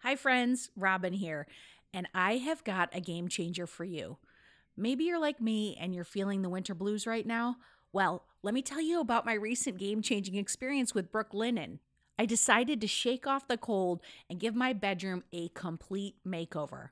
Hi, friends. Robin here. And I have got a game changer for you. Maybe you're like me and you're feeling the winter blues right now. Well, let me tell you about my recent game changing experience with Brooklinen. I decided to shake off the cold and give my bedroom a complete makeover.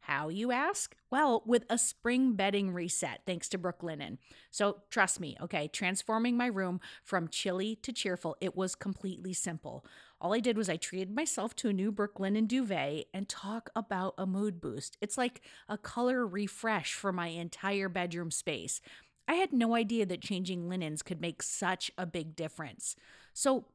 How, you ask? Well, with a spring bedding reset, thanks to Brooklinen. So trust me, okay, transforming my room from chilly to cheerful, it was completely simple. All I did was I treated myself to a new Brooklyn Brooklinen duvet and talk about a mood boost. It's like a color refresh for my entire bedroom space. I had no idea that changing linens could make such a big difference. So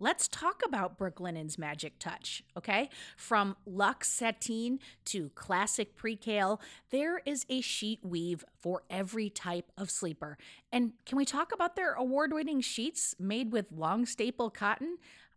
Let's talk about Brooklinen's magic touch, okay? From luxe sateen to classic percale, there is a sheet weave for every type of sleeper. And can we talk about their award winning sheets made with long staple cotton?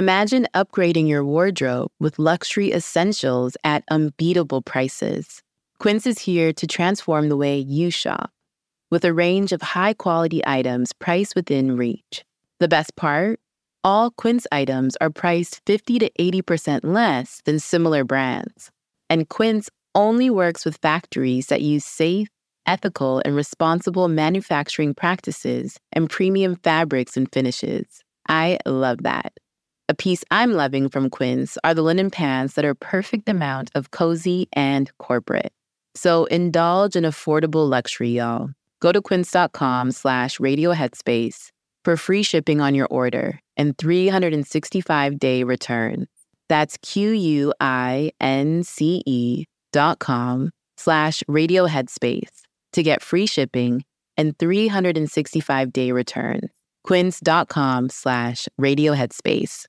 Imagine upgrading your wardrobe with luxury essentials at unbeatable prices. Quince is here to transform the way you shop with a range of high quality items priced within reach. The best part? All Quince items are priced 50 to 80% less than similar brands. And Quince only works with factories that use safe, ethical, and responsible manufacturing practices and premium fabrics and finishes. I love that. A piece I'm loving from Quince are the linen pants that are perfect amount of cozy and corporate. So indulge in affordable luxury, y'all. Go to quince.com slash radioheadspace for free shipping on your order and 365-day return. That's Q-U-I-N-C-E dot com slash radioheadspace to get free shipping and 365-day return. quince.com slash radioheadspace.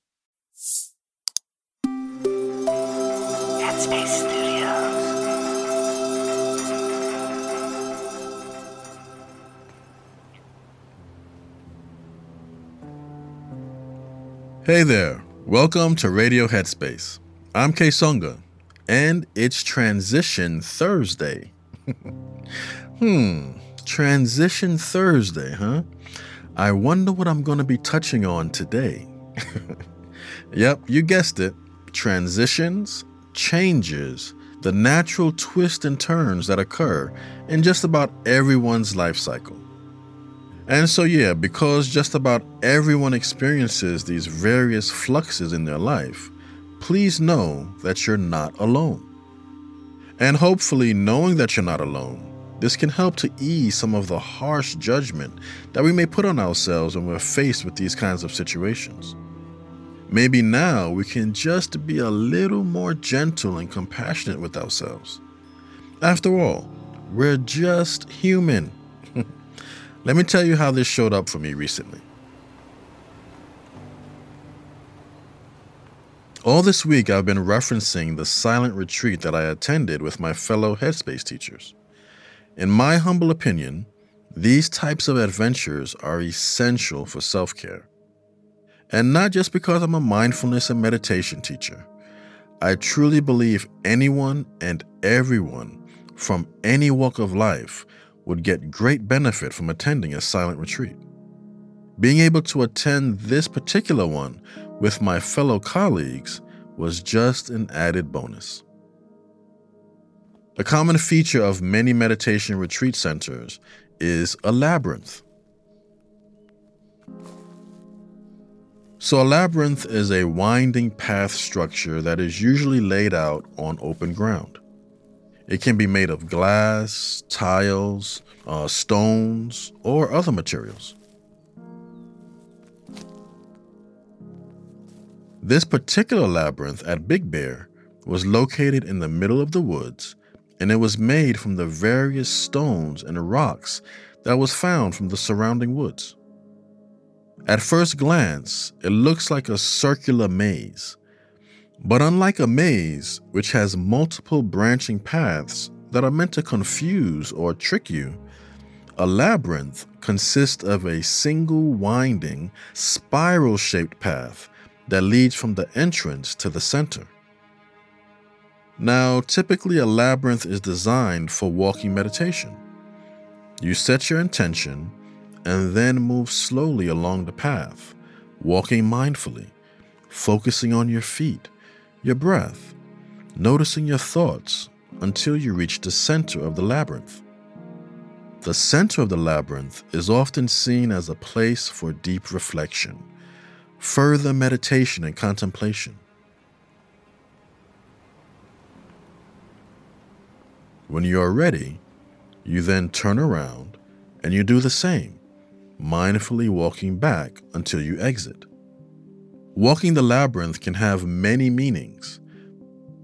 Headspace Studios. Hey there, welcome to Radio Headspace. I'm Kessonga, and it's Transition Thursday. hmm, Transition Thursday, huh? I wonder what I'm going to be touching on today. yep, you guessed it. Transitions, changes, the natural twists and turns that occur in just about everyone's life cycle. And so, yeah, because just about everyone experiences these various fluxes in their life, please know that you're not alone. And hopefully, knowing that you're not alone, this can help to ease some of the harsh judgment that we may put on ourselves when we're faced with these kinds of situations. Maybe now we can just be a little more gentle and compassionate with ourselves. After all, we're just human. Let me tell you how this showed up for me recently. All this week, I've been referencing the silent retreat that I attended with my fellow Headspace teachers. In my humble opinion, these types of adventures are essential for self care. And not just because I'm a mindfulness and meditation teacher. I truly believe anyone and everyone from any walk of life would get great benefit from attending a silent retreat. Being able to attend this particular one with my fellow colleagues was just an added bonus. A common feature of many meditation retreat centers is a labyrinth. So, a labyrinth is a winding path structure that is usually laid out on open ground. It can be made of glass, tiles, uh, stones, or other materials. This particular labyrinth at Big Bear was located in the middle of the woods, and it was made from the various stones and rocks that was found from the surrounding woods. At first glance, it looks like a circular maze. But unlike a maze, which has multiple branching paths that are meant to confuse or trick you, a labyrinth consists of a single winding, spiral shaped path that leads from the entrance to the center. Now, typically, a labyrinth is designed for walking meditation. You set your intention and then move slowly along the path, walking mindfully, focusing on your feet, your breath, noticing your thoughts until you reach the center of the labyrinth. The center of the labyrinth is often seen as a place for deep reflection, further meditation and contemplation. When you are ready, you then turn around and you do the same, mindfully walking back until you exit. Walking the labyrinth can have many meanings.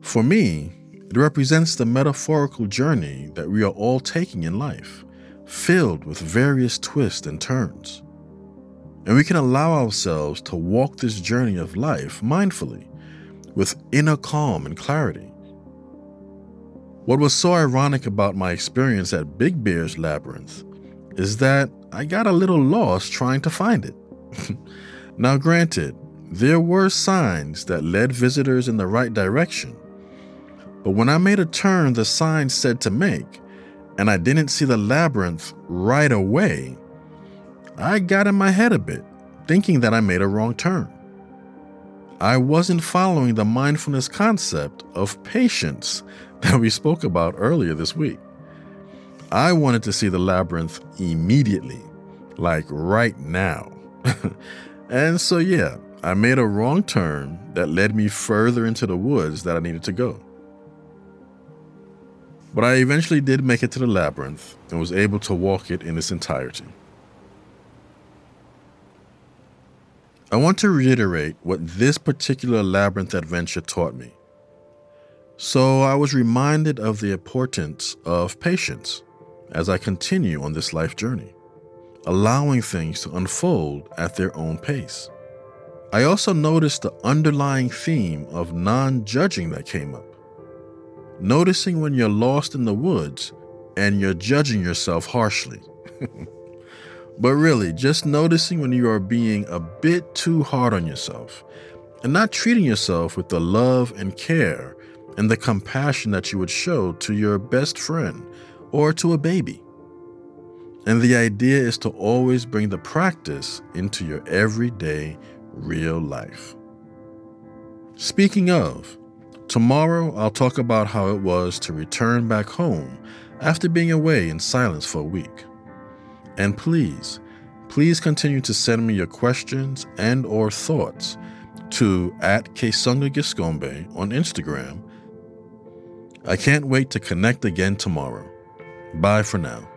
For me, it represents the metaphorical journey that we are all taking in life, filled with various twists and turns. And we can allow ourselves to walk this journey of life mindfully, with inner calm and clarity. What was so ironic about my experience at Big Bear's Labyrinth is that I got a little lost trying to find it. now, granted, there were signs that led visitors in the right direction, but when I made a turn the sign said to make, and I didn't see the labyrinth right away, I got in my head a bit, thinking that I made a wrong turn. I wasn't following the mindfulness concept of patience that we spoke about earlier this week. I wanted to see the labyrinth immediately, like right now. and so, yeah, I made a wrong turn that led me further into the woods that I needed to go. But I eventually did make it to the labyrinth and was able to walk it in its entirety. I want to reiterate what this particular labyrinth adventure taught me. So I was reminded of the importance of patience as I continue on this life journey, allowing things to unfold at their own pace. I also noticed the underlying theme of non judging that came up. Noticing when you're lost in the woods and you're judging yourself harshly. But really, just noticing when you are being a bit too hard on yourself and not treating yourself with the love and care and the compassion that you would show to your best friend or to a baby. And the idea is to always bring the practice into your everyday real life. Speaking of, tomorrow I'll talk about how it was to return back home after being away in silence for a week. And please, please continue to send me your questions and or thoughts to at Kessonga Giscombe on Instagram. I can't wait to connect again tomorrow. Bye for now.